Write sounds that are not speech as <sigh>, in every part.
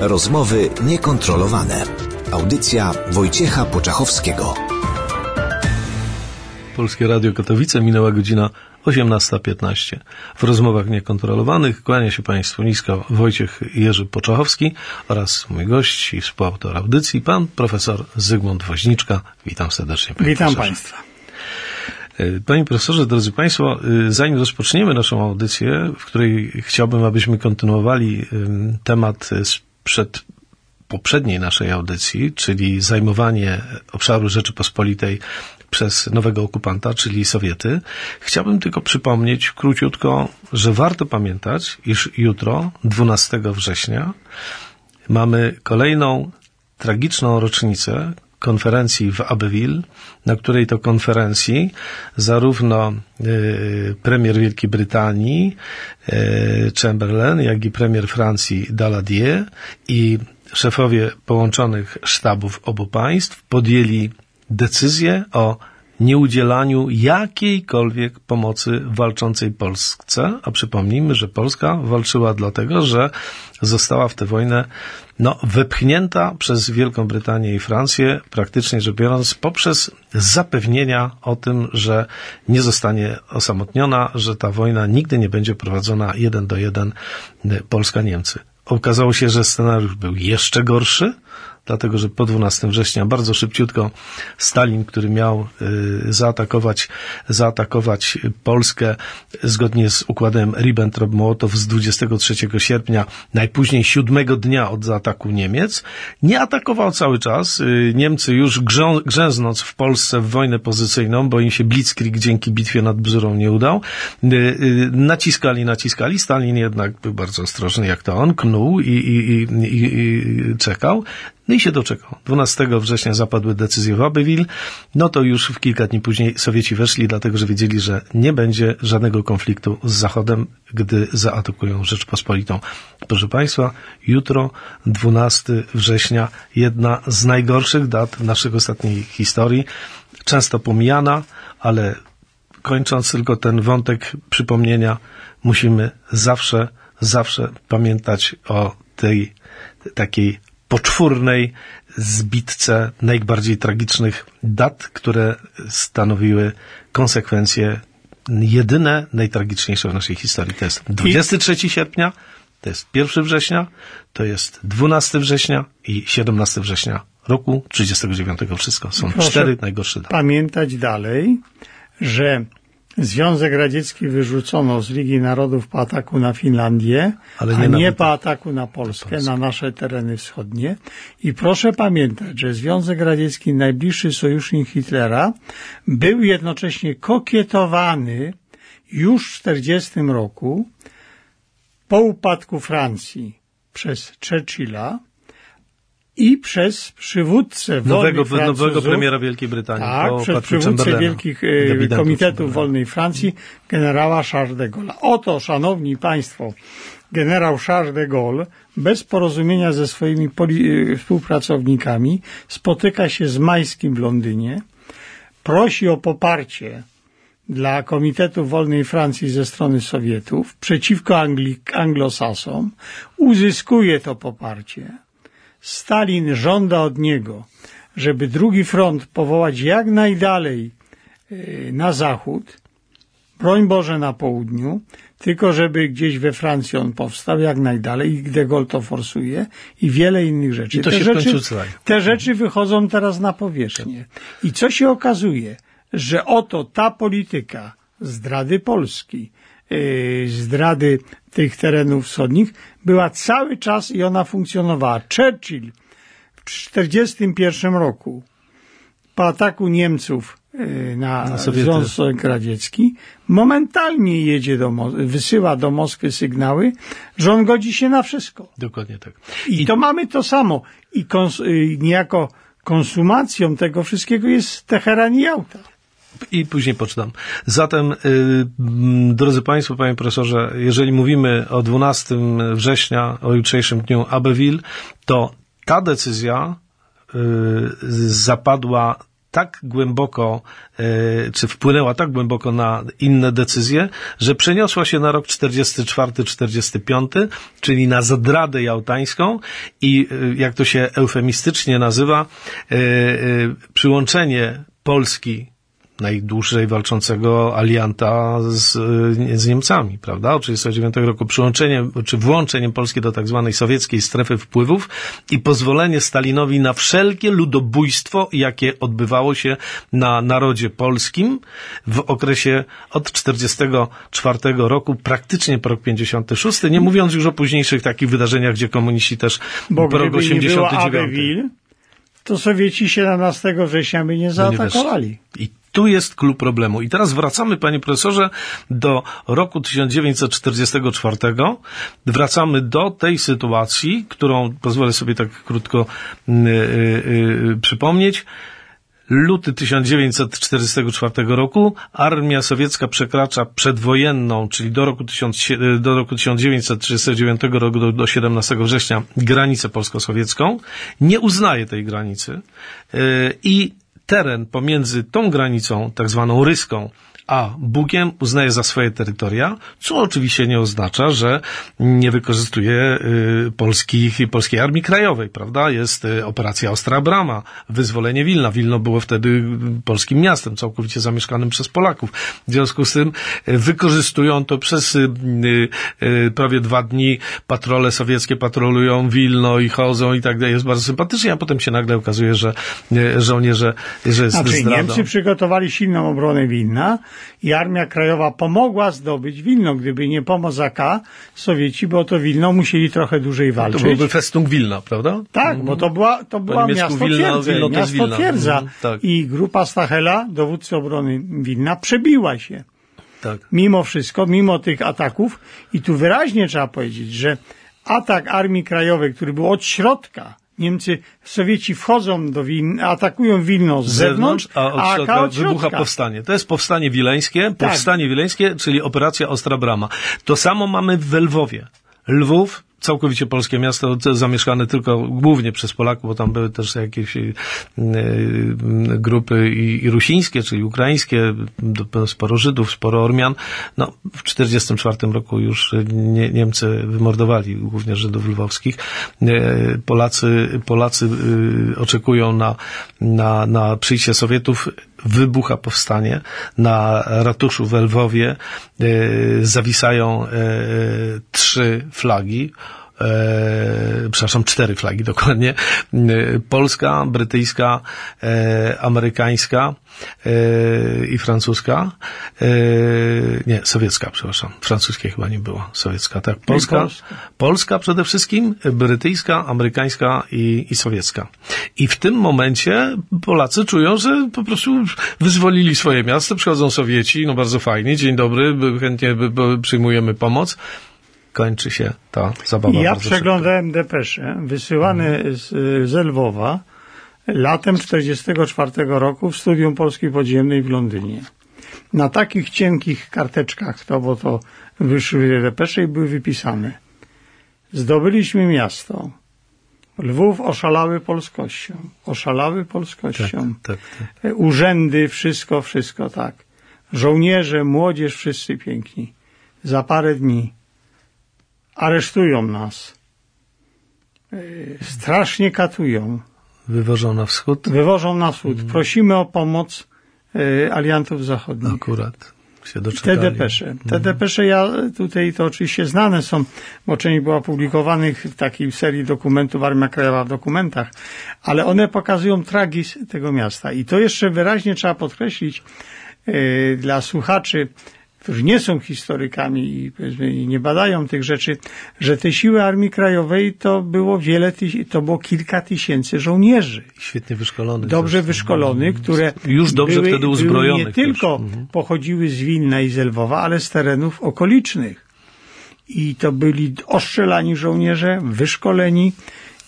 Rozmowy niekontrolowane. Audycja Wojciecha Poczachowskiego. Polskie Radio Katowice minęła godzina 18.15. W rozmowach niekontrolowanych kłania się Państwu nisko Wojciech Jerzy Poczachowski oraz mój gość i współautor audycji, pan profesor Zygmunt Woźniczka. Witam serdecznie. Panie Witam profesorze. Państwa. E, panie profesorze, drodzy Państwo, e, zanim rozpoczniemy naszą audycję, w której chciałbym, abyśmy kontynuowali temat sprzed poprzedniej naszej audycji, czyli zajmowanie obszaru Rzeczypospolitej przez nowego okupanta, czyli Sowiety. Chciałbym tylko przypomnieć króciutko, że warto pamiętać, iż jutro, 12 września, mamy kolejną tragiczną rocznicę konferencji w Abbeville, na której to konferencji zarówno y, premier Wielkiej Brytanii y, Chamberlain, jak i premier Francji Daladier i szefowie połączonych sztabów obu państw podjęli decyzję o nieudzielaniu jakiejkolwiek pomocy walczącej Polsce, a przypomnijmy, że Polska walczyła dlatego, że została w tę wojnę no, wepchnięta przez Wielką Brytanię i Francję, praktycznie rzecz biorąc, poprzez zapewnienia o tym, że nie zostanie osamotniona, że ta wojna nigdy nie będzie prowadzona jeden do jeden Polska-Niemcy. Okazało się, że scenariusz był jeszcze gorszy, dlatego że po 12 września bardzo szybciutko Stalin, który miał y, zaatakować, zaatakować Polskę zgodnie z układem Ribbentrop-Mołotow z 23 sierpnia, najpóźniej siódmego dnia od zaataku Niemiec, nie atakował cały czas. Y, Niemcy już grzą, grzęznąc w Polsce w wojnę pozycyjną, bo im się Blitzkrieg dzięki bitwie nad Bzurą nie udał, y, naciskali, naciskali. Stalin jednak był bardzo ostrożny, jak to on, knuł i, i, i, i czekał. No i się doczekał. 12 września zapadły decyzje w Abbeville, no to już w kilka dni później Sowieci weszli, dlatego że wiedzieli, że nie będzie żadnego konfliktu z Zachodem, gdy zaatakują Rzeczpospolitą. Proszę Państwa, jutro, 12 września, jedna z najgorszych dat naszej ostatniej historii, często pomijana, ale kończąc tylko ten wątek przypomnienia, musimy zawsze, zawsze pamiętać o tej takiej poczwórnej zbitce najbardziej tragicznych dat, które stanowiły konsekwencje jedyne, najtragiczniejsze w naszej historii. To jest 23 sierpnia, to jest 1 września, to jest 12 września i 17 września roku 39. Wszystko są Proszę cztery najgorsze daty. Pamiętać dalej, że Związek Radziecki wyrzucono z Ligi Narodów po ataku na Finlandię, nie a nie po ataku na Polskę, Polskę, na nasze tereny wschodnie. I proszę pamiętać, że Związek Radziecki, najbliższy sojusznik Hitlera, był jednocześnie kokietowany już w 1940 roku po upadku Francji przez Churchilla, i przez przywódcę nowego, nowego premiera Wielkiej Brytanii. Tak, przez przywódcę Wielkich e, Komitetów Wolnej Francji, generała Charles de Gaulle. Oto, szanowni państwo, generał Charles de Gaulle bez porozumienia ze swoimi e, współpracownikami spotyka się z Majskim w Londynie, prosi o poparcie dla Komitetu Wolnej Francji ze strony Sowietów przeciwko Angli- anglosasom, uzyskuje to poparcie Stalin żąda od niego, żeby drugi front powołać jak najdalej e, na zachód, broń Boże na południu, tylko żeby gdzieś we Francji on powstał jak najdalej i de Gaulle to forsuje i wiele innych rzeczy. I to te się rzeczy, te rzeczy wychodzą teraz na powierzchnię. I co się okazuje? Że oto ta polityka zdrady Polski, yy, zdrady tych terenów wschodnich była cały czas i ona funkcjonowała. Churchill w 1941 roku po ataku Niemców y, na, na Związek Radziecki, momentalnie jedzie do, wysyła do Moskwy sygnały, że on godzi się na wszystko. Dokładnie tak. I, I to mamy to samo. I kons niejako konsumacją tego wszystkiego jest Teheran i Jałta. I później poczytam. Zatem, yy, drodzy Państwo, Panie Profesorze, jeżeli mówimy o 12 września, o jutrzejszym dniu Abbeville, to ta decyzja yy, zapadła tak głęboko, yy, czy wpłynęła tak głęboko na inne decyzje, że przeniosła się na rok 44-45, czyli na zadradę jałtańską i, jak to się eufemistycznie nazywa, przyłączenie Polski najdłużej walczącego alianta z, z Niemcami, prawda? Od 1939 roku przyłączeniem, czy włączeniem Polski do tak zwanej sowieckiej strefy wpływów i pozwolenie Stalinowi na wszelkie ludobójstwo, jakie odbywało się na narodzie polskim w okresie od 1944 roku, praktycznie po rok 56, nie mówiąc już o późniejszych takich wydarzeniach, gdzie komuniści też Bo po rok 89 to Sowieci 17 września by nie zaatakowali. I tu jest klucz problemu. I teraz wracamy, panie profesorze, do roku 1944. Wracamy do tej sytuacji, którą pozwolę sobie tak krótko yy, yy, przypomnieć. Luty 1944 roku armia sowiecka przekracza przedwojenną, czyli do roku, 1000, do roku 1939 roku do, do 17 września granicę polsko-sowiecką, nie uznaje tej granicy yy, i teren pomiędzy tą granicą, tak zwaną ryską, a Bugiem uznaje za swoje terytoria, co oczywiście nie oznacza, że nie wykorzystuje y, polskich, polskiej Armii Krajowej, prawda? Jest y, operacja Ostra Brama, wyzwolenie Wilna. Wilno było wtedy y, polskim miastem, całkowicie zamieszkanym przez Polaków. W związku z tym wykorzystują to przez prawie dwa dni patrole sowieckie patrolują Wilno i chodzą i tak dalej. Jest bardzo sympatycznie, a potem się nagle okazuje, że żołnierze, że jest znaczy, zdradą. Niemcy przygotowali silną obronę Wilna, i Armia Krajowa pomogła zdobyć Wilno. Gdyby nie pomoc AK, Sowieci by o to Wilno musieli trochę dłużej walczyć. To byłby Festung Wilna, prawda? Tak, bo to była, to była miasto Wilna, Wilno miasto Wilna. twierdza. Tak. I grupa Stachela, dowódcy obrony Wilna, przebiła się. Tak. Mimo wszystko, mimo tych ataków. I tu wyraźnie trzeba powiedzieć, że atak Armii Krajowej, który był od środka, Niemcy, Sowieci wchodzą do Wilna, atakują Wilno z, z zewnątrz, zewnątrz, a od środka, od wybucha powstanie. To jest powstanie wileńskie, tak. powstanie wileńskie, czyli operacja Ostra Brama. To samo mamy w Lwowie. Lwów całkowicie polskie miasto, zamieszkane tylko głównie przez Polaków, bo tam były też jakieś y, grupy i, i rusińskie, czyli ukraińskie, sporo Żydów, sporo Ormian. No, w 1944 roku już nie, Niemcy wymordowali głównie Żydów lwowskich. Y, Polacy, Polacy oczekują na, na, na przyjście Sowietów wybucha powstanie. Na ratuszu w Lwowie zawisają trzy flagi e, przepraszam, cztery flagi <laughs> dokładnie, e, polska, brytyjska, e, amerykańska e, i francuska, e, nie, sowiecka, przepraszam, francuskiej chyba nie było, sowiecka, tak, polska, polska. Przede wszystkim, brytyjska, amerykańska i, i sowiecka. I w tym momencie Polacy czują, że po prostu wyzwolili swoje miasto, przychodzą Sowieci, no bardzo fajnie, dzień dobry, chętnie przyjmujemy pomoc, kończy się ta zabawa. Ja przeglądałem szybko. depesze wysyłane mhm. z, z Lwowa latem 1944 roku w Studium Polskiej Podziemnej w Londynie. Na takich cienkich karteczkach to, bo to wyszły depesze i były wypisane. Zdobyliśmy miasto. Lwów oszalały polskością. Oszalały polskością. Tak, tak, tak. Urzędy, wszystko, wszystko tak. Żołnierze, młodzież, wszyscy piękni. Za parę dni aresztują nas. E, strasznie katują. Wywożą na wschód? Wywożą na wschód. Mhm. Prosimy o pomoc e, aliantów zachodnich. Akurat się doczekali. Te depesze. Te mhm. depesze ja tutaj to oczywiście znane są, bo część była publikowanych w takiej serii dokumentów Armia Krajowa w dokumentach, ale one pokazują tragizm tego miasta. I to jeszcze wyraźnie trzeba podkreślić yy, dla słuchaczy którzy nie są historykami i nie badają tych rzeczy, że te siły Armii Krajowej to było wiele, to było kilka tysięcy żołnierzy. Świetnie wyszkolonych. Dobrze wyszkolonych, które już dobrze były, wtedy uzbrojonych. nie tylko mhm. pochodziły z Wilna i z Lwowa, ale z terenów okolicznych. I to byli ostrzelani żołnierze, wyszkoleni,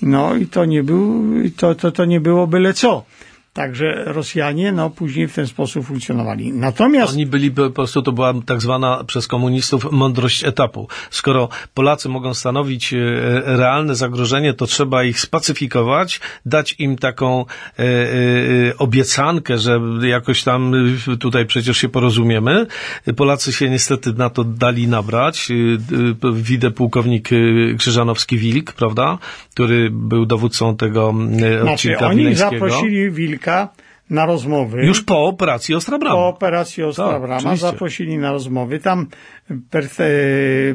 no i to nie był, to, to, to nie było byle co. Także Rosjanie no, później w ten sposób funkcjonowali. Natomiast... Oni byli po prostu, to była tak zwana przez komunistów mądrość etapu. Skoro Polacy mogą stanowić e, realne zagrożenie, to trzeba ich spacyfikować, dać im taką e, e, obiecankę, że jakoś tam tutaj przecież się porozumiemy. Polacy się niestety na to dali nabrać. Widzę pułkownik Krzyżanowski-Wilk, prawda? Który był dowódcą tego znaczy, odcinka oni zaprosili Wilka Wilka na rozmowy. Już po operacji Ostrabrama. Po operacji Ostrabrama tak, zaprosili na rozmowy. Tam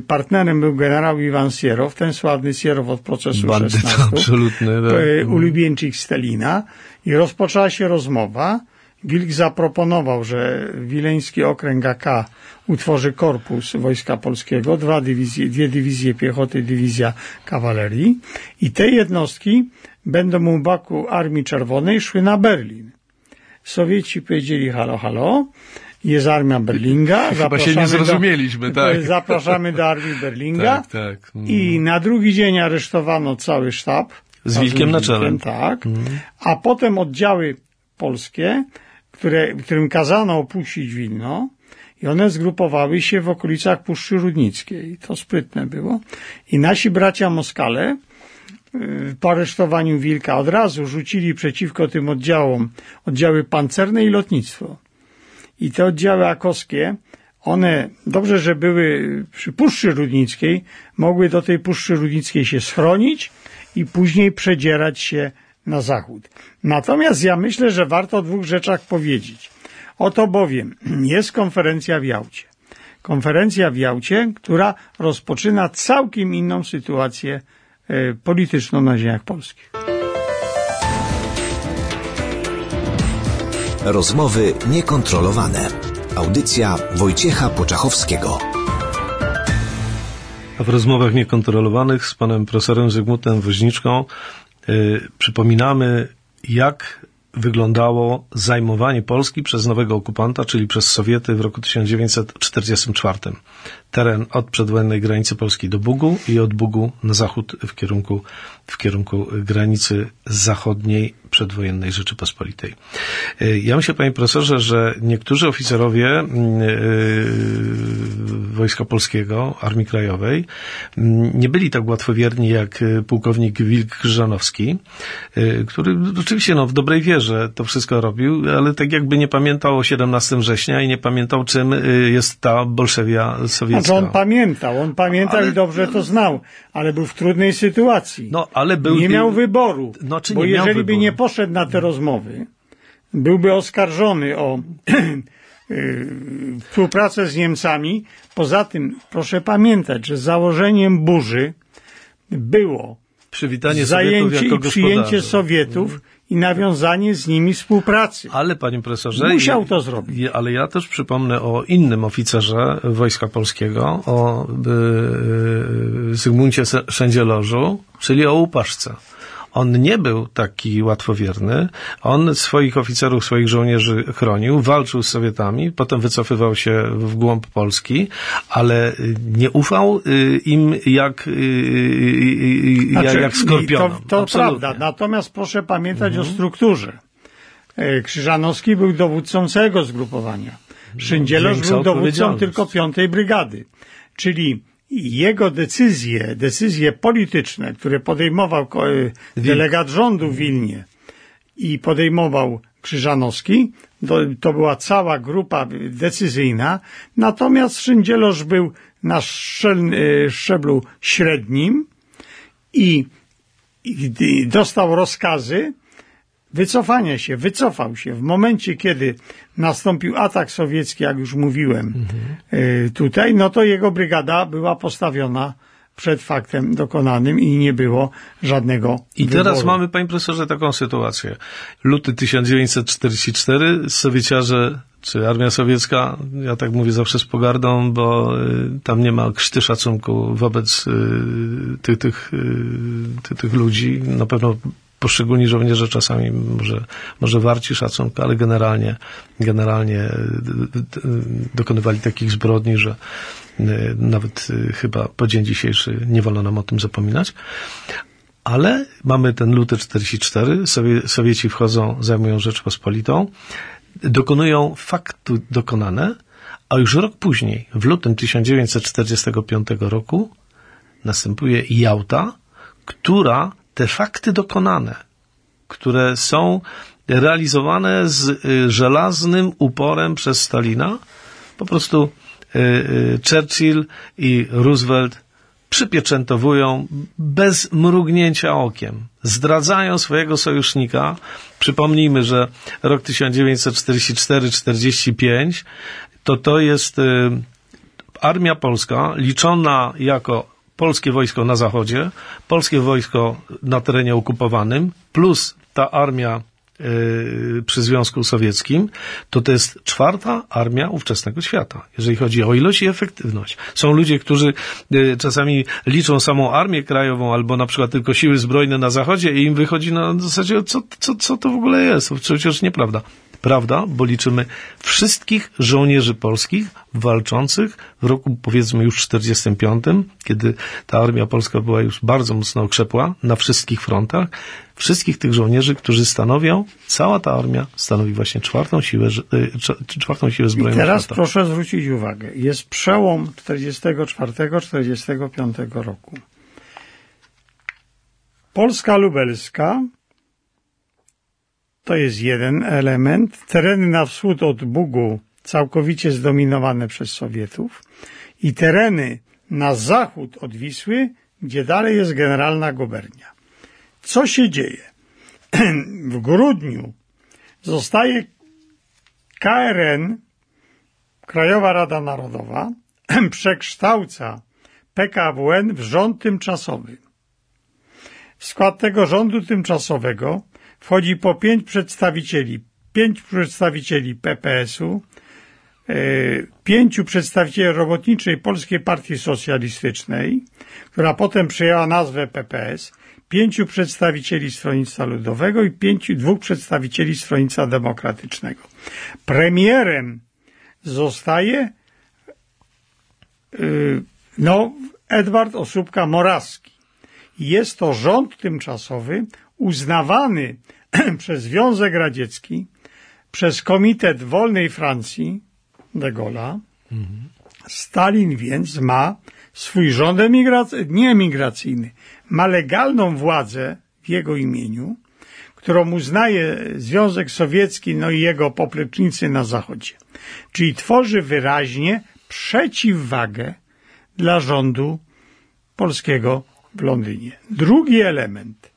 partnerem był generał Iwan Sierow, ten sławny Sierow od procesu Bandyta <laughs> 16. absolutny. Tak. Ulubieńczyk Stelina. I rozpoczęła się rozmowa. Wilk zaproponował, że Wileński Okręg AK utworzy korpus Wojska Polskiego, dwa dywizje, dwie dywizje piechoty, dywizja kawalerii i te jednostki będą u baku Armii Czerwonej szły na Berlin. Sowieci powiedzieli halo, halo, jest armia Berlinga. <laughs> Chyba się nie zrozumieliśmy, do, <laughs> tak. Zapraszamy do armii Berlinga. tak, tak. Mm. I na drugi dzień aresztowano cały sztab. Z Wilkiem na czele. Tak. Mm. A potem oddziały polskie, które, którym kazano opuścić Wilno, i one zgrupowały się w okolicach Puszczy Rudnickiej. To sprytne było. I nasi bracia Moskale po aresztowaniu Wilka od razu rzucili przeciwko tym oddziałom oddziały pancerne i lotnictwo. I te oddziały akowskie, one dobrze, że były przy Puszczy Rudnickiej, mogły do tej Puszczy Rudnickiej się schronić i później przedzierać się na zachód. Natomiast ja myślę, że warto o dwóch rzeczach powiedzieć. Oto bowiem <clears throat> jest konferencja w Jałcie. Konferencja w Jałcie, która rozpoczyna całkiem inną sytuację polityczną na ziemiach polskich. Rozmowy niekontrolowane. Audycja Wojciecha Poczachowskiego. A w rozmowach niekontrolowanych z panem profesorem Zygmuntem Woźniczką yy, przypominamy, jak wyglądało zajmowanie Polski przez nowego okupanta, czyli przez Sowiety w roku 1944 teren od przedwojennej granicy Polski do Bugu i od Bugu na zachód w kierunku, w kierunku granicy zachodniej przedwojennej Rzeczypospolitej. E, ja myślę, panie profesorze, że niektórzy oficerowie mm, e, Wojska Polskiego, Armii Krajowej, mm, nie byli tak łatwowierni jak pułkownik Wilk Krzyżanowski, e, który oczywiście no, w dobrej wierze to wszystko robił, ale tak jakby nie pamiętał o 17 września i nie pamiętał, czym jest ta Bolszewia sowiecka. Znaczy on pamiętał, on pamiętał ale, i dobrze to znał, ale był w trudnej sytuacji. No, ale był... Nie miał wyboru, no, bo jeżeli by nie poszedł na te rozmowy, byłby oskarżony o <clears throat> współpracę z Niemcami. Poza tym proszę pamiętać, że założeniem burzy było Przywitanie zajęcie i przyjęcie Sowietów i nawiązanie z nimi współpracy. Ale panie profesorze... Musiał to zrobić. Ale ja też przypomnę o innym oficerze Wojska Polskiego, o y, Zygmuncie Szędzielożu, czyli o Łupaszce. On nie był taki łatwowierny. On swoich oficerów, swoich żołnierzy chronił, walczył z Sowietami, potem wycofywał się w głąb Polski, ale nie ufał y, im jak, y, y, znaczy, jak skorpionom. To, to prawda. Natomiast proszę pamiętać mhm. o strukturze. E, Krzyżanowski był dowódcą całego zgrupowania. Szyndzielosz był dowódcą tylko piątej brygady. Czyli jego decyzje, decyzje polityczne, które podejmował e, delegat rządu w Wilnie i podejmował Krzyżanowski, to, to była cała grupa decyzyjna, natomiast Szyndzielosz był na e, szczeblu średnim i, i dostał rozkazy, wycofania się, wycofał się. W momencie, kiedy nastąpił atak sowiecki, jak już mówiłem mhm. tutaj, no to jego brygada była postawiona przed faktem dokonanym i nie było żadnego I wyboru. teraz mamy, panie profesorze, taką sytuację. Luty 1944, Sowieciarze czy armia sowiecka, ja tak mówię zawsze z pogardą, bo y, tam nie ma krzty szacunku wobec y, tych, tych, tych, tych ludzi. Na pewno poszczególni żołnierze czasami może, może warci szacunku, ale generalnie, generalnie dokonywali takich zbrodni, że nawet chyba po dzień dzisiejszy nie wolno nam o tym zapominać. Ale mamy ten luty 44, Sowieci wchodzą, zajmują Rzeczpospolitą, dokonują faktu dokonane, a już rok później, w lutym 1945 roku, następuje Jałta, która te fakty dokonane, które są realizowane z y, żelaznym uporem przez Stalina, po prostu y, y, Churchill i Roosevelt przypieczętowują bez mrugnięcia okiem. Zdradzają swojego sojusznika. Przypomnijmy, że rok 1944-45 to to jest armia polska liczona jako polskie wojsko na zachodzie, polskie wojsko na terenie okupowanym, plus ta armia Y, przy Związku Sowieckim, to to jest czwarta armia ówczesnego świata, jeżeli chodzi o ilość i efektywność. Są ludzie, którzy y, czasami liczą samą armię krajową albo na przykład tylko siły zbrojne na zachodzie i im wychodzi na zasadzie, co, co, co to w ogóle jest? Przecież nieprawda prawda? Bo liczymy wszystkich żołnierzy polskich walczących w roku powiedzmy już 45, kiedy ta armia polska była już bardzo mocno okrzepła na wszystkich frontach. Wszystkich tych żołnierzy, którzy stanowią, cała ta armia stanowi właśnie czwartą siłę, y, czwartą siłę zbrojną. I teraz świata. proszę zwrócić uwagę. Jest przełom 44-45 roku. Polska lubelska to jest jeden element. Tereny na wschód od Bugu całkowicie zdominowane przez Sowietów i tereny na zachód od Wisły, gdzie dalej jest generalna gubernia. Co się dzieje? <clears throat> W grudniu zostaje KRN, Krajowa Rada Narodowa, <clears throat> przekształca PKWN w rząd tymczasowy. W skład tego rządu tymczasowego wchodzi po pięć przedstawicieli, pięć przedstawicieli PPS-u, e, pięciu przedstawicieli Robotniczej Polskiej Partii Socjalistycznej, która potem przyjęła nazwę PPS, pięciu przedstawicieli Stronnictwa Ludowego i pięciu, dwóch przedstawicieli Stronnictwa Demokratycznego. Premierem zostaje yy, no, Edward Osóbka-Moraski. Jest to rząd tymczasowy uznawany <clears throat> przez Związek Radziecki, przez Komitet Wolnej Francji de Gaulle'a. Stalin więc ma swój rząd emigracyjny, nie emigracyjny, ma legalną władzę w jego imieniu, którą uznaje Związek Sowiecki, no i jego poplecznicy na Zachodzie. Czyli tworzy wyraźnie przeciwwagę dla rządu polskiego w Londynie. Drugi element –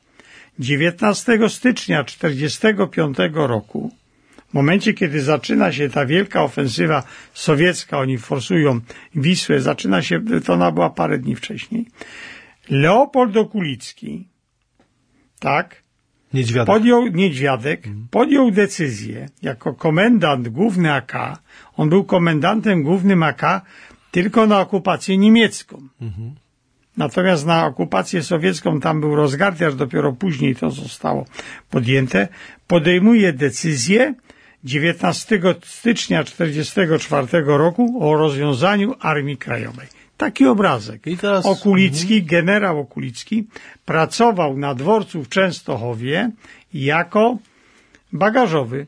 19 stycznia 1945 roku, w momencie kiedy zaczyna się ta wielka ofensywa sowiecka, oni forsują Wisłę, zaczyna się, to ona była parę dni wcześniej, Leopold Okulicki, tak, Niedźwiadek. podjął, Niedźwiadek, mhm. podjął decyzję jako komendant główny AK, on był komendantem głównym AK tylko na okupację niemiecką. Mhm. Natomiast na okupację sowiecką tam był rozgardiaż, dopiero później to zostało podjęte. Podejmuje decyzję 19 stycznia 1944 roku o rozwiązaniu Armii Krajowej. Taki obrazek. I teraz... Okulicki, mhm. generał Okulicki, pracował na dworcu w Częstochowie jako bagażowy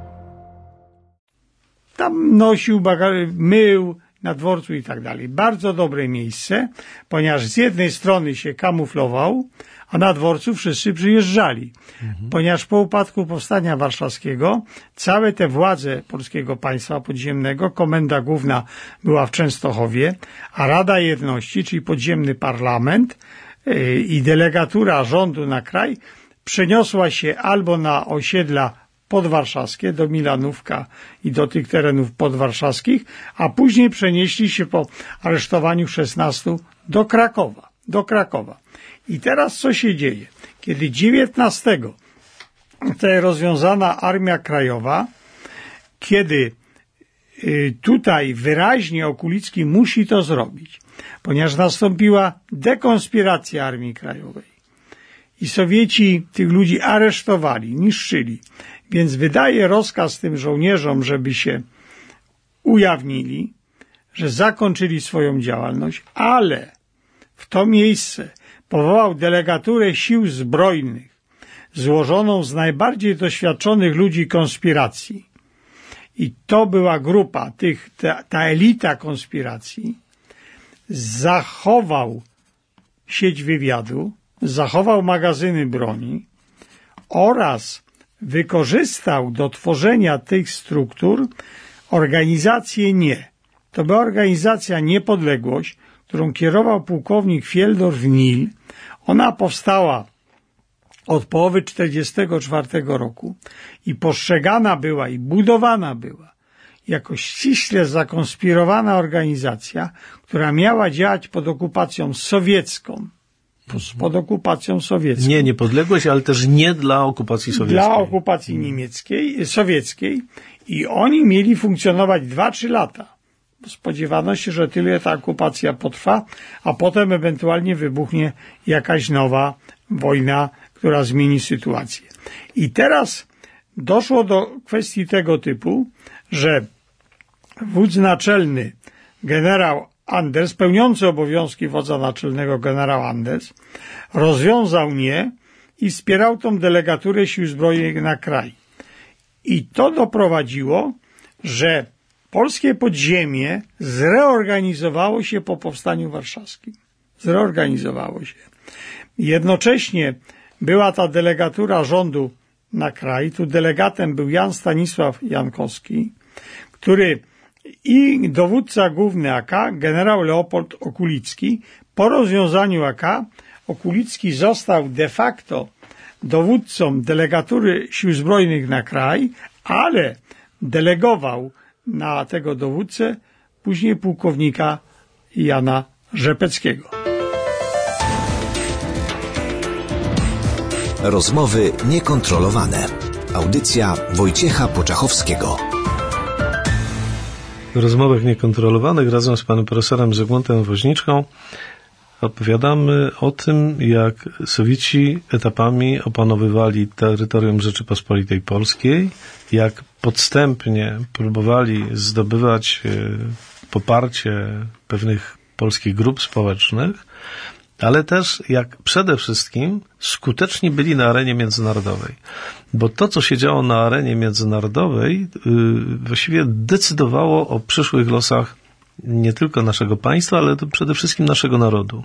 Tam nosił mył na dworcu i tak dalej. Bardzo dobre miejsce, ponieważ z jednej strony się kamuflował, a na dworcu wszyscy przyjeżdżali. Mhm. Ponieważ po upadku Powstania Warszawskiego całe te władze Polskiego Państwa Podziemnego, Komenda Główna była w Częstochowie, a Rada Jedności, czyli podziemny parlament yy, i delegatura rządu na kraj przeniosła się albo na osiedla podwarszawskie, do Milanówka i do tych terenów podwarszawskich, a później przenieśli się po aresztowaniu 16 do Krakowa. Do Krakowa. I teraz co się dzieje? Kiedy 19 ta rozwiązana Armia Krajowa, kiedy y, tutaj wyraźnie Okulicki musi to zrobić, ponieważ nastąpiła dekonspiracja Armii Krajowej i Sowieci tych ludzi aresztowali, niszczyli, więc wydaje rozkaz tym żołnierzom, żeby się ujawnili, że zakończyli swoją działalność, ale w to miejsce powołał delegaturę sił zbrojnych, złożoną z najbardziej doświadczonych ludzi konspiracji. I to była grupa tych, ta, ta elita konspiracji, zachował sieć wywiadu, zachował magazyny broni oraz wykorzystał do tworzenia tych struktur organizację nie. To była organizacja Niepodległość, którą kierował pułkownik Fieldorf Nil. Ona powstała od połowy 1944 roku i postrzegana była i budowana była jako ściśle zakonspirowana organizacja, która miała działać pod okupacją sowiecką pod okupacją sowiecką. Nie niepodległość, ale też nie dla okupacji sowieckiej. Dla okupacji niemieckiej, sowieckiej i oni mieli funkcjonować 2-3 lata. Spodziewano się, że tyle ta okupacja potrwa, a potem ewentualnie wybuchnie jakaś nowa wojna, która zmieni sytuację. I teraz doszło do kwestii tego typu, że wódz naczelny generał Anders, pełniący obowiązki wodza naczelnego generał Anders, rozwiązał nie i wspierał tą delegaturę sił zbrojnych na kraj. I to doprowadziło, że polskie podziemie zreorganizowało się po powstaniu warszawskim. Zreorganizowało się. Jednocześnie była ta delegatura rządu na kraj. Tu delegatem był Jan Stanisław Jankowski, który i dowódca główny AK, generał Leopold Okulicki. Po rozwiązaniu AK Okulicki został de facto dowódcą delegatury sił zbrojnych na kraj, ale delegował na tego dowódcę później pułkownika Jana Rzepeckiego. Rozmowy niekontrolowane. Audycja Wojciecha Poczachowskiego. Rozmowach niekontrolowanych razem z panem profesorem Zygmuntem Woźniczką opowiadamy o tym, jak Sowieci etapami opanowywali terytorium Rzeczypospolitej Polskiej, jak podstępnie próbowali zdobywać e, poparcie pewnych polskich grup społecznych, ale też jak przede wszystkim skuteczni byli na arenie międzynarodowej. Bo to, co się działo na arenie międzynarodowej, yy, właściwie decydowało o przyszłych losach nie tylko naszego państwa, ale przede wszystkim naszego narodu.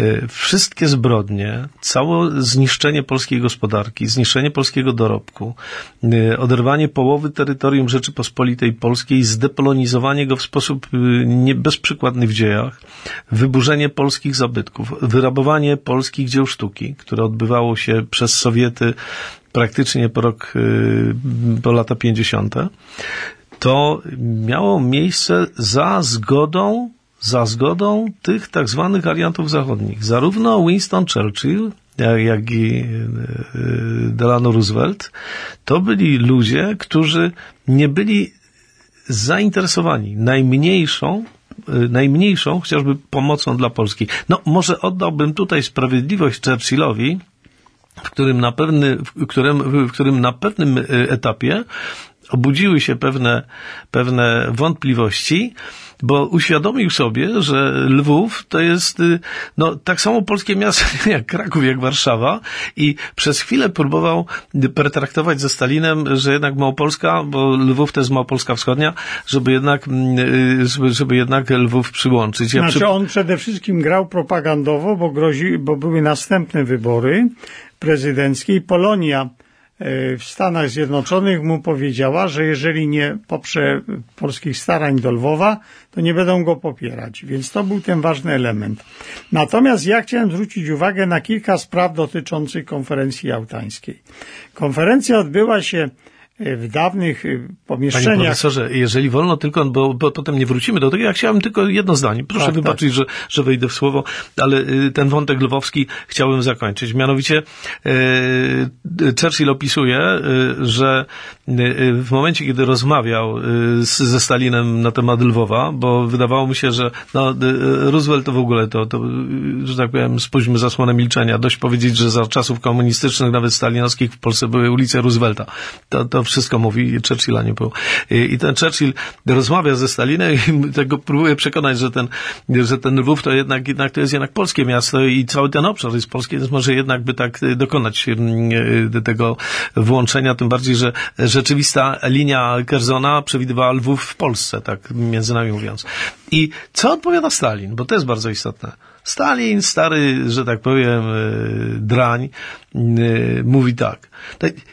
E, wszystkie zbrodnie, całe zniszczenie polskiej gospodarki, zniszczenie polskiego dorobku, e, oderwanie połowy terytorium Rzeczypospolitej Polskiej, zdepolonizowanie go w sposób e, bezprzykładny w dziejach, wyburzenie polskich zabytków, wyrabowanie polskich dzieł sztuki, które odbywało się przez Sowiety praktycznie po rok, po lata 50 to miało miejsce za zgodą za zgodą tych tak zwanych aliantów zachodnich. Zarówno Winston Churchill, jak i Delano Roosevelt, to byli ludzie, którzy nie byli zainteresowani najmniejszą najmniejszą, chociażby pomocą dla Polski. No, może oddałbym tutaj sprawiedliwość Churchillowi, w którym na, pewny, w którym, w którym na pewnym etapie obudziły się pewne, pewne wątpliwości, bo uświadomił sobie, że Lwów to jest y, no, tak samo polskie miasto <laughs> jak Kraków, jak Warszawa i przez chwilę próbował pretraktować ze Stalinem, że jednak Małopolska, bo Lwów to jest Małopolska Wschodnia, żeby jednak, mm, y, żeby, żeby jednak Lwów przyłączyć. Ja znaczy przy... on przede wszystkim grał propagandowo, bo grozi, bo były następne wybory prezydenckie i Polonia w Stanach Zjednoczonych mu powiedziała, że jeżeli nie poprze polskich starań do Lwowa, to nie będą go popierać. Więc to był ten ważny element. Natomiast ja chciałem zwrócić uwagę na kilka spraw dotyczących konferencji jałtańskiej. Konferencja odbyła się w dawnych y, pomieszczeniach. Panie profesorze, jeżeli wolno tylko, bo, bo potem nie wrócimy do tego, ja chciałem tylko jedno zdanie. Proszę tak, wybaczyć, tak. Że, że wejdę w słowo, ale y, ten wątek lwowski chciałbym zakończyć. Mianowicie e, Churchill opisuje, że w momencie, kiedy rozmawiał z, ze Stalinem na temat Lwowa, bo wydawało mu się, że no, Roosevelt to w ogóle to, to że tak powiem, spójrzmy zasłonę milczenia. Dość powiedzieć, że za czasów komunistycznych, nawet stalinowskich w Polsce były ulice Roosevelta. To, to wszystko mówi, Churchilla nie było. I ten Churchill rozmawia ze Stalinem i <laughs> tego próbuje przekonać, że ten, że ten Lwów to jednak, jednak to jest jednak polskie miasto i cały ten obszar jest polski, więc może jednak by tak dokonać mm, e, tego włączenia, tym bardziej, że rzeczywista linia Kerzona przewidywała Lwów w Polsce, tak między nami mówiąc. I co odpowiada Stalin? Bo to jest bardzo istotne. Stalin, stary, że tak powiem, e, drań, e, mówi tak.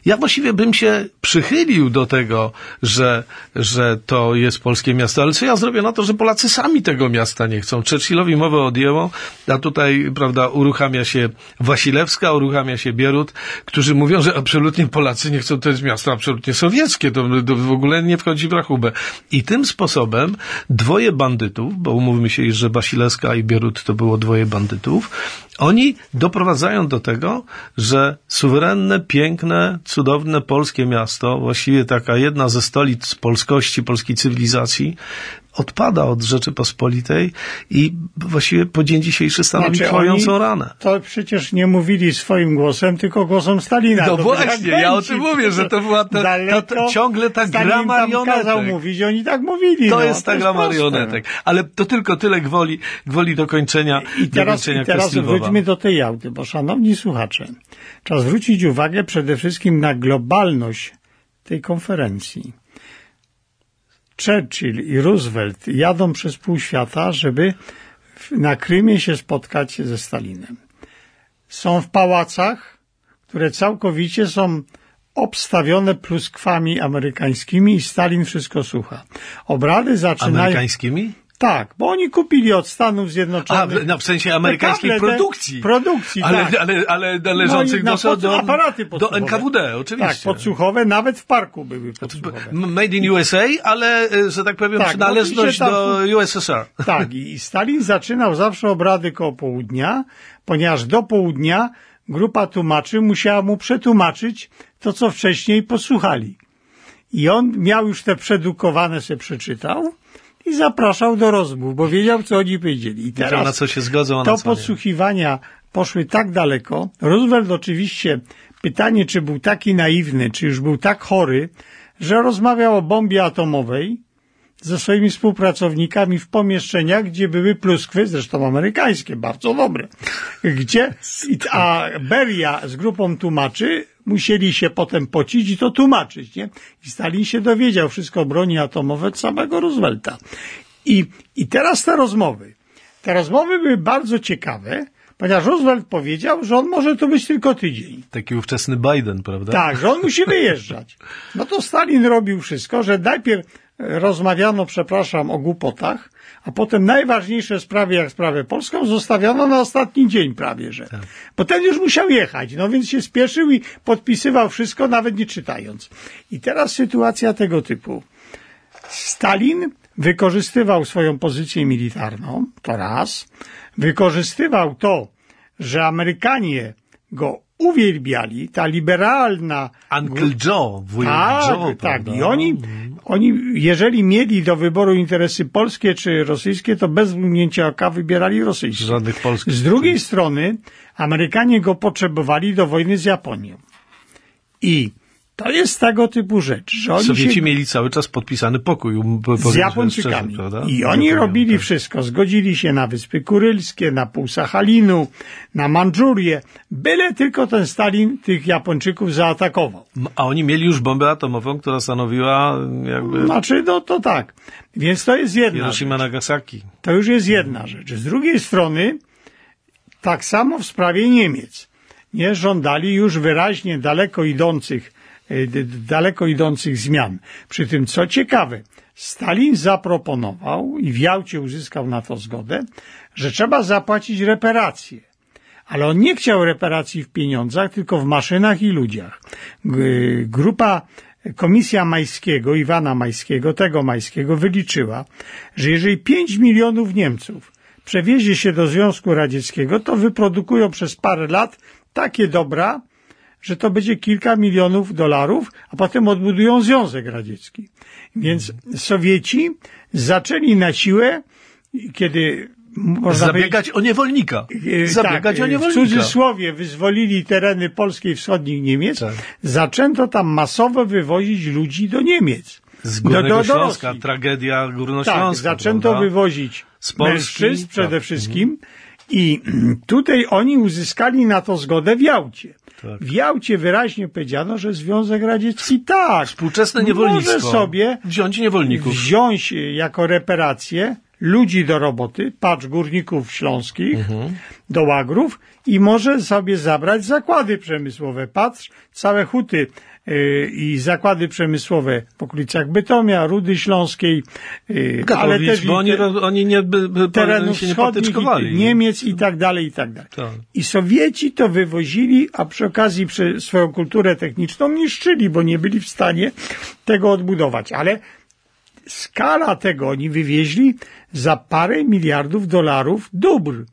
Ja właściwie bym się przychylił do tego, że, że to jest polskie miasto, ale co ja zrobię na to, że Polacy sami tego miasta nie chcą? Churchillowi mowę odjęło, a tutaj, prawda, uruchamia się Wasilewska, uruchamia się Bierut, którzy mówią, że absolutnie Polacy nie chcą, to jest miasto absolutnie sowieckie, to, w ogóle nie wchodzi w rachubę. I tym sposobem dwoje bandytów, bo umówmy się, że Wasilewska i Bierut to było dwoje bandytów, oni doprowadzają do tego, że suwerenne, piękne, cudowne polskie miasto, właściwie taka jedna ze stolic polskości, polskiej cywilizacji, odpada od Rzeczypospolitej i właściwie po dzień dzisiejszy stanowi znaczy, trwającą ranę. To przecież nie mówili swoim głosem, tylko głosem Stalina. No właśnie, ja o tym mówię, że to była ta, ta, ta, ciągle ta Stalin gra marionetek. kazał mówić, oni tak mówili. To no, jest ta to gra jest marionetek. Ale to tylko tyle gwoli, gwoli dokończenia I teraz, i teraz wróćmy do tej jałty, bo szanowni słuchacze, czas zwrócić uwagę przede wszystkim na globalność tej konferencji Churchill i Roosevelt jadą przez pół świata, żeby na Krymie się spotkać ze Stalinem. Są w pałacach, które całkowicie są obstawione pluskwami amerykańskimi i Stalin wszystko słucha. Obrady zaczynają... Amerykańskimi? Tak, bo oni kupili od Stanów Zjednoczonych. A, no, w sensie amerykańskiej produkcji. Produkcji, ale, tak. Ale, ale należących no, do, do, aparaty do NKWD, oczywiście. Tak, podsłuchowe, nawet w parku były podsłuchowe. Made in USA, ale, e, że tak powiem, tak, przynależność tam, do USSR. <laughs> Tak, i Stalin zaczynał zawsze obrady koło południa, ponieważ do południa grupa tłumaczy musiała mu przetłumaczyć to, co wcześniej posłuchali. I on miał już te przedukowane, se przeczytał, i zapraszał do rozmów, bo wiedział, co oni powiedzieli. I teraz na co się zgodzą, to podsłuchiwania poszły tak daleko. Roosevelt oczywiście, pytanie, czy był taki naiwny, czy już był tak chory, że rozmawiał o bombie atomowej ze swoimi współpracownikami w pomieszczeniach, gdzie były pluskwy, zresztą amerykańskie, bardzo dobre, gdzie, a Beria z grupą tłumaczy musieli się potem pocić i to tłumaczyć, nie? I Stalin się dowiedział wszystko o broni atomowej od samego Roosevelta. I, I teraz te rozmowy. Te rozmowy były bardzo ciekawe, ponieważ Roosevelt powiedział, że on może tu być tylko tydzień. Taki ówczesny Biden, prawda? Tak, że on musi wyjeżdżać. <laughs> No to Stalin robił wszystko, że najpierw rozmawiano, przepraszam, o głupotach, a potem najważniejsze sprawy, jak sprawę polską, zostawiono na ostatni dzień prawie, że. Tak. Bo ten już musiał jechać, no więc się spieszył i podpisywał wszystko, nawet nie czytając. I teraz sytuacja tego typu. Stalin wykorzystywał swoją pozycję militarną, to raz. Wykorzystywał to, że Amerykanie go uwielbiali, ta liberalna... Uncle Joe, wujek tak, Joe. Tak, i oni, oni, jeżeli mieli do wyboru interesy polskie czy rosyjskie, to bez mgnięcia oka wybierali rosyjskie. Żadnych polskich. Z drugiej strony Amerykanie go potrzebowali do wojny z Japonią. I to jest tego typu rzecz, że oni Sowieci się mieli cały czas podpisany pokój. z Japończykami. Szczerze? I oni robili tak. wszystko. Zgodzili się na Wyspy Kurylskie, na pół Sachalinu, na Mandżurię. Byle tylko ten Stalin tych Japończyków zaatakował. A oni mieli już bombę atomową, która stanowiła jakby Znaczy, no to tak. Więc to jest jedna rzecz. Hiroshima Nagasaki. To już jest jedna rzecz. Z drugiej strony, tak samo w sprawie Niemiec. Nie żądali już wyraźnie daleko idących, daleko idących zmian. Przy tym, co ciekawe, Stalin zaproponował i w Jałcie uzyskał na to zgodę, że trzeba zapłacić reparacje. Ale on nie chciał reparacji w pieniądzach, tylko w maszynach i ludziach. Grupa Komisja Majskiego, Iwana Majskiego, tego Majskiego wyliczyła, że jeżeli 5 milionów Niemców przewiezie się do Związku Radzieckiego, to wyprodukują przez parę lat takie dobra, że to będzie kilka milionów dolarów, a potem odbudują Związek Radziecki. Więc Sowieci zaczęli na siłę, kiedy można Zabiegać o niewolnika. E, Zabiegać tak, o e, W niewolnika. cudzysłowie wyzwolili tereny polskie i wschodnich Niemiec. Tak. Zaczęto tam masowo wywozić ludzi do Niemiec. Z Górnego do, do, Śląska, tragedia Tak, górnośląska. zaczęto prawda? wywozić Z Polski, mężczyzn przede tak. wszystkim i <clears throat> tutaj oni uzyskali na to zgodę w Jałcie. Tak. W Jałcie wyraźnie powiedziano, że Związek Radziecki tak, Współczesne niewolnictwo. może sobie Wziąć niewolników. wziąć e, jako reparację ludzi do roboty, patrz górników śląskich, Mhm. do łagrów i może sobie zabrać zakłady przemysłowe. Patrz, całe huty y, i zakłady przemysłowe w okolicach Bytomia, Rudy Śląskiej, y, ale też bo oni, te- oni nie, by, by, terenów się nie Niemiec i tak dalej, i tak dalej. Tak. I Sowieci to wywozili, a przy okazji przy swoją kulturę techniczną niszczyli, bo nie byli w stanie tego odbudować. Ale skala tego oni wywieźli za parę miliardów dolarów dóbr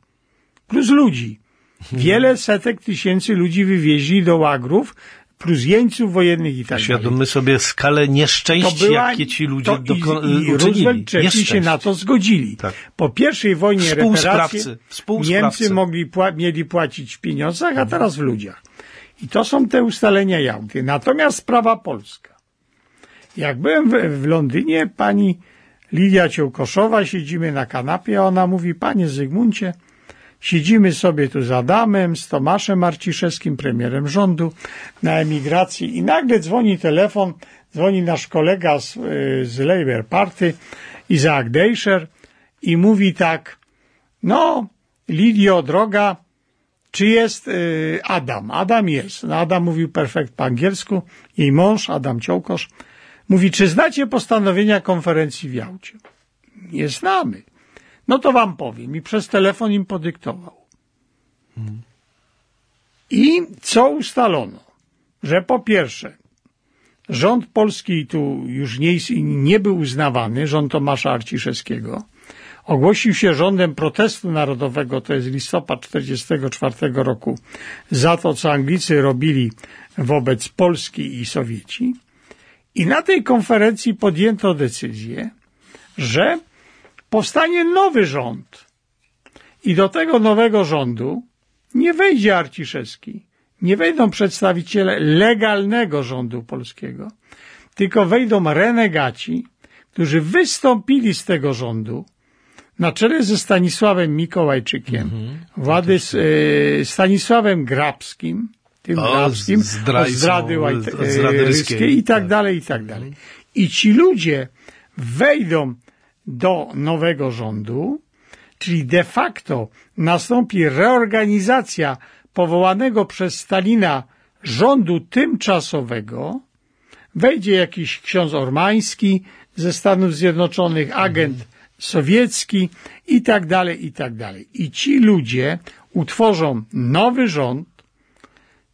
plus ludzi. Wiele setek tysięcy ludzi wywieźli do łagrów plus jeńców wojennych i tak dalej. Świadomy sobie skalę nieszczęść, jakie ci ludzie to doko- i, i uczynili. Roosevelt Czesi się na to zgodzili. Tak. Po pierwszej wojnie reparacje. Niemcy mogli pła- mieli płacić w pieniądzach, a teraz w ludziach. I to są te ustalenia Jałty. Natomiast sprawa polska. Jak byłem w, w Londynie, pani Lidia Ciołkoszowa, siedzimy na kanapie, a ona mówi, panie Zygmuncie, siedzimy sobie tu z Adamem, z Tomaszem Marciszewskim, premierem rządu, na emigracji i nagle dzwoni telefon, dzwoni nasz kolega z, y, z Labour Party, Isaac Deischer i mówi tak, no, Lidio, droga, czy jest y, Adam? Adam jest. No, Adam mówił perfekt po angielsku. Jej mąż, Adam Ciołkosz, mówi, czy znacie postanowienia konferencji w Jałcie? Nie znamy. No to wam powiem. I przez telefon im podyktował. I co ustalono? Że po pierwsze, rząd polski tu już nie, nie był uznawany, rząd Tomasza Arciszewskiego, ogłosił się rządem protestu narodowego, to jest listopad 1944 roku, za to, co Anglicy robili wobec Polski i Sowieci. I na tej konferencji podjęto decyzję, że powstanie nowy rząd. I do tego nowego rządu nie wejdzie Arciszewski, nie wejdą przedstawiciele legalnego rządu polskiego, tylko wejdą renegaci, którzy wystąpili z tego rządu na czele ze Stanisławem Mikołajczykiem, Władys, e, Stanisławem Grabskim, tym O, Grabskim, z- zdrajcą, od zdrady, z- Łajt- od zdrady ryskiej. i tak Tak. dalej, i tak dalej. I ci ludzie wejdą do nowego rządu, czyli de facto nastąpi reorganizacja powołanego przez Stalina rządu tymczasowego, wejdzie jakiś ksiądz Ormański ze Stanów Zjednoczonych, agent sowiecki i tak dalej, i tak dalej. I ci ludzie utworzą nowy rząd,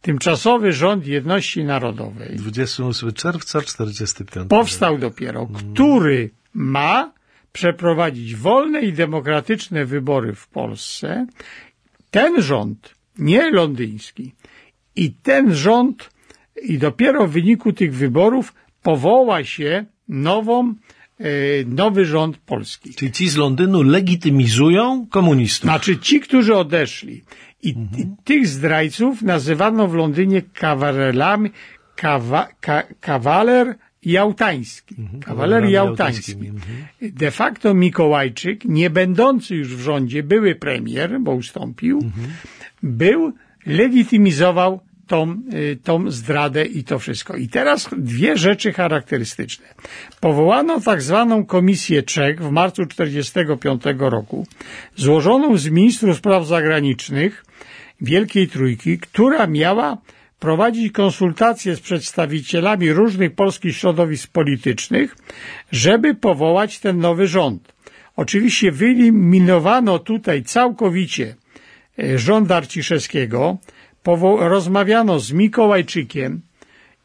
tymczasowy rząd jedności narodowej. 28 czerwca 45. Powstał dopiero, który ma przeprowadzić wolne i demokratyczne wybory w Polsce. Ten rząd, nie londyński, i ten rząd, i dopiero w wyniku tych wyborów powoła się nową, e, nowy rząd polski. Czyli ci z Londynu legitymizują komunistów. Znaczy ci, którzy odeszli. I, mhm. i tych zdrajców nazywano w Londynie kawalerami, kawa, ka, kawaler jałtański. Mhm. Kawaler jałtański. Mhm. De facto Mikołajczyk, nie będący już w rządzie, były premier, bo ustąpił, mhm. był, legitymizował tą, y, tą zdradę i to wszystko. I teraz dwie rzeczy charakterystyczne. Powołano tak zwaną Komisję Czech w marcu 1945 roku, złożoną z ministrów spraw zagranicznych Wielkiej Trójki, która miała prowadzić konsultacje z przedstawicielami różnych polskich środowisk politycznych, żeby powołać ten nowy rząd. Oczywiście wyeliminowano tutaj całkowicie e, rząd Arciszewskiego, rozmawiano z Mikołajczykiem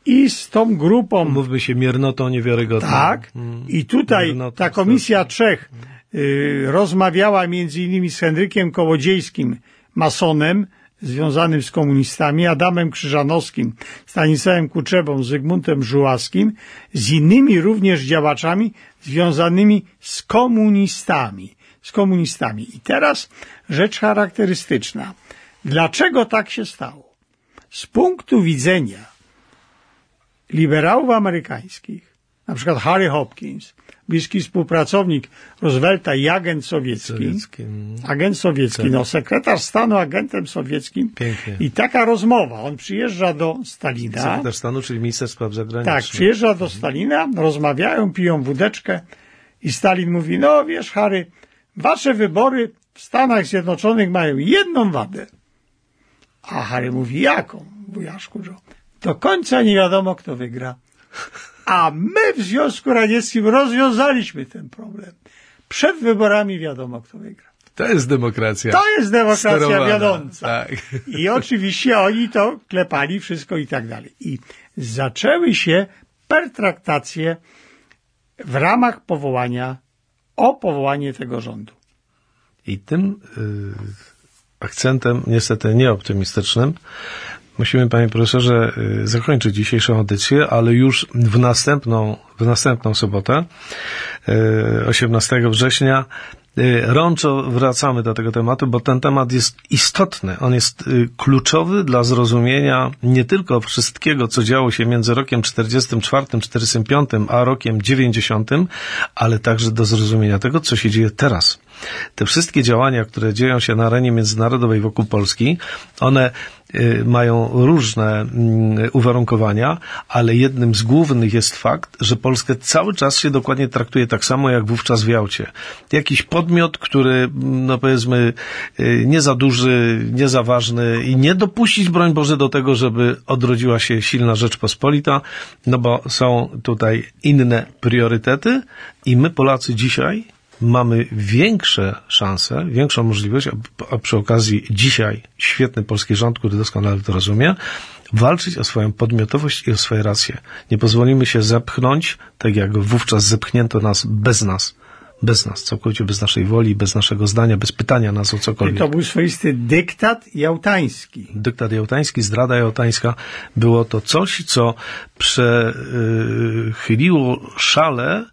i z tą grupą... Mówmy się miernotą niewiarygodną. Tak. Mm. I tutaj ta Komisja Trzech y, rozmawiała między innymi z Henrykiem Kołodziejskim, masonem, związanym z komunistami, Adamem Krzyżanowskim, Stanisławem Kuczebą, Zygmuntem Żuławskim, z innymi również działaczami związanymi z komunistami. Z komunistami. I teraz rzecz charakterystyczna. Dlaczego tak się stało? Z punktu widzenia liberałów amerykańskich, na przykład Harry Hopkins, bliski współpracownik Roosevelta i agent sowiecki, sowiecki. Agent sowiecki, tak. no sekretarz stanu agentem sowieckim Pięknie. i taka rozmowa, on przyjeżdża do Stalina. Sekretarz stanu, czyli minister spraw zagranicznych. Tak, przyjeżdża do Stalina, rozmawiają, piją wódeczkę i Stalin mówi, no wiesz Harry, wasze wybory w Stanach Zjednoczonych mają jedną wadę. A Harry mówi, jaką, wujaszku Joe? Do końca nie wiadomo, kto wygra. A my w Związku Radzieckim rozwiązaliśmy ten problem. Przed wyborami wiadomo, kto wygra. To jest demokracja. To jest demokracja sterowana. wiodąca. Tak. I oczywiście oni to klepali wszystko i tak dalej. I zaczęły się pertraktacje w ramach powołania, o powołanie tego rządu. I tym y, akcentem, niestety nieoptymistycznym, Musimy, panie profesorze, y, zakończyć dzisiejszą audycję, ale już w następną, w następną sobotę, 18 y, września, y, Rączo wracamy do tego tematu, bo ten temat jest istotny. On jest kluczowy dla zrozumienia nie tylko wszystkiego, co działo się między rokiem 44, 45, a rokiem 90, ale także do zrozumienia tego, co się dzieje teraz. Te wszystkie działania, które dzieją się na arenie międzynarodowej wokół Polski, one Y, mają różne mm, uwarunkowania, ale jednym z głównych jest fakt, że Polskę cały czas się dokładnie traktuje tak samo jak wówczas w Jałcie. Jakiś podmiot, który, mm, no powiedzmy, y, nie za duży, nie za ważny i nie dopuścić, broń Boże, do tego, żeby odrodziła się silna Rzeczpospolita, no bo są tutaj inne priorytety i my Polacy dzisiaj mamy większe szanse, większą możliwość, a, przy okazji dzisiaj świetny polski rząd, który doskonale to rozumie, walczyć o swoją podmiotowość i o swoje racje. Nie pozwolimy się zepchnąć, tak jak wówczas zepchnięto nas bez nas. Bez nas, całkowicie bez naszej woli, bez naszego zdania, bez pytania nas o cokolwiek. I to był swoisty dyktat jałtański. Dyktat jałtański, zdrada jałtańska. Było to coś, co przechyliło szale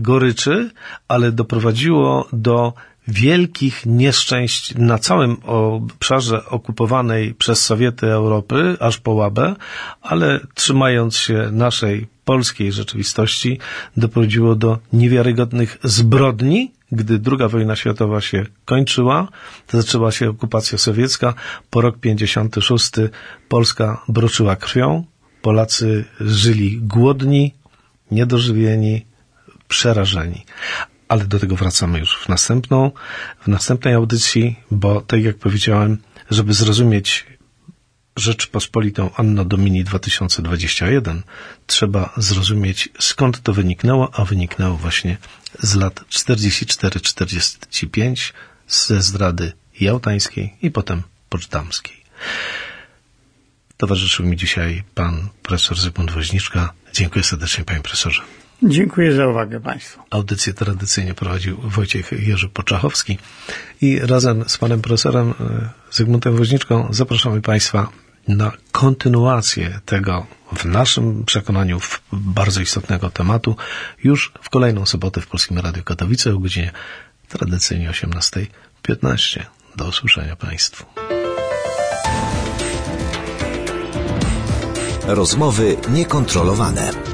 goryczy, ale doprowadziło do wielkich nieszczęść na całym obszarze okupowanej przez Sowiety Europy, aż po Łabę, ale trzymając się naszej polskiej rzeczywistości, doprowadziło do niewiarygodnych zbrodni, gdy II wojna światowa się kończyła, zaczęła się okupacja sowiecka, po rok 56 Polska broczyła krwią, Polacy żyli głodni, niedożywieni, przerażeni. Ale do tego wracamy już w następną, w następnej audycji, bo tak jak powiedziałem, żeby zrozumieć Rzeczpospolitą Anno Domini 2021, trzeba zrozumieć skąd to wyniknęło, a wyniknęło właśnie z lat 44-45 ze zdrady jałtańskiej i potem poczdamskiej. Towarzyszył mi dzisiaj pan profesor Zygmunt Woźniczka. Dziękuję serdecznie panie profesorze. Dziękuję za uwagę Państwu. Audycję tradycyjnie prowadził Wojciech Jerzy Poczachowski i razem z panem profesorem e, Zygmuntem Woźniczką zapraszamy Państwa na kontynuację tego w naszym przekonaniu bardzo istotnego tematu już w kolejną sobotę w Polskim Radiu Katowice o godzinie tradycyjnie 18.15. Do usłyszenia Państwu. Rozmowy niekontrolowane.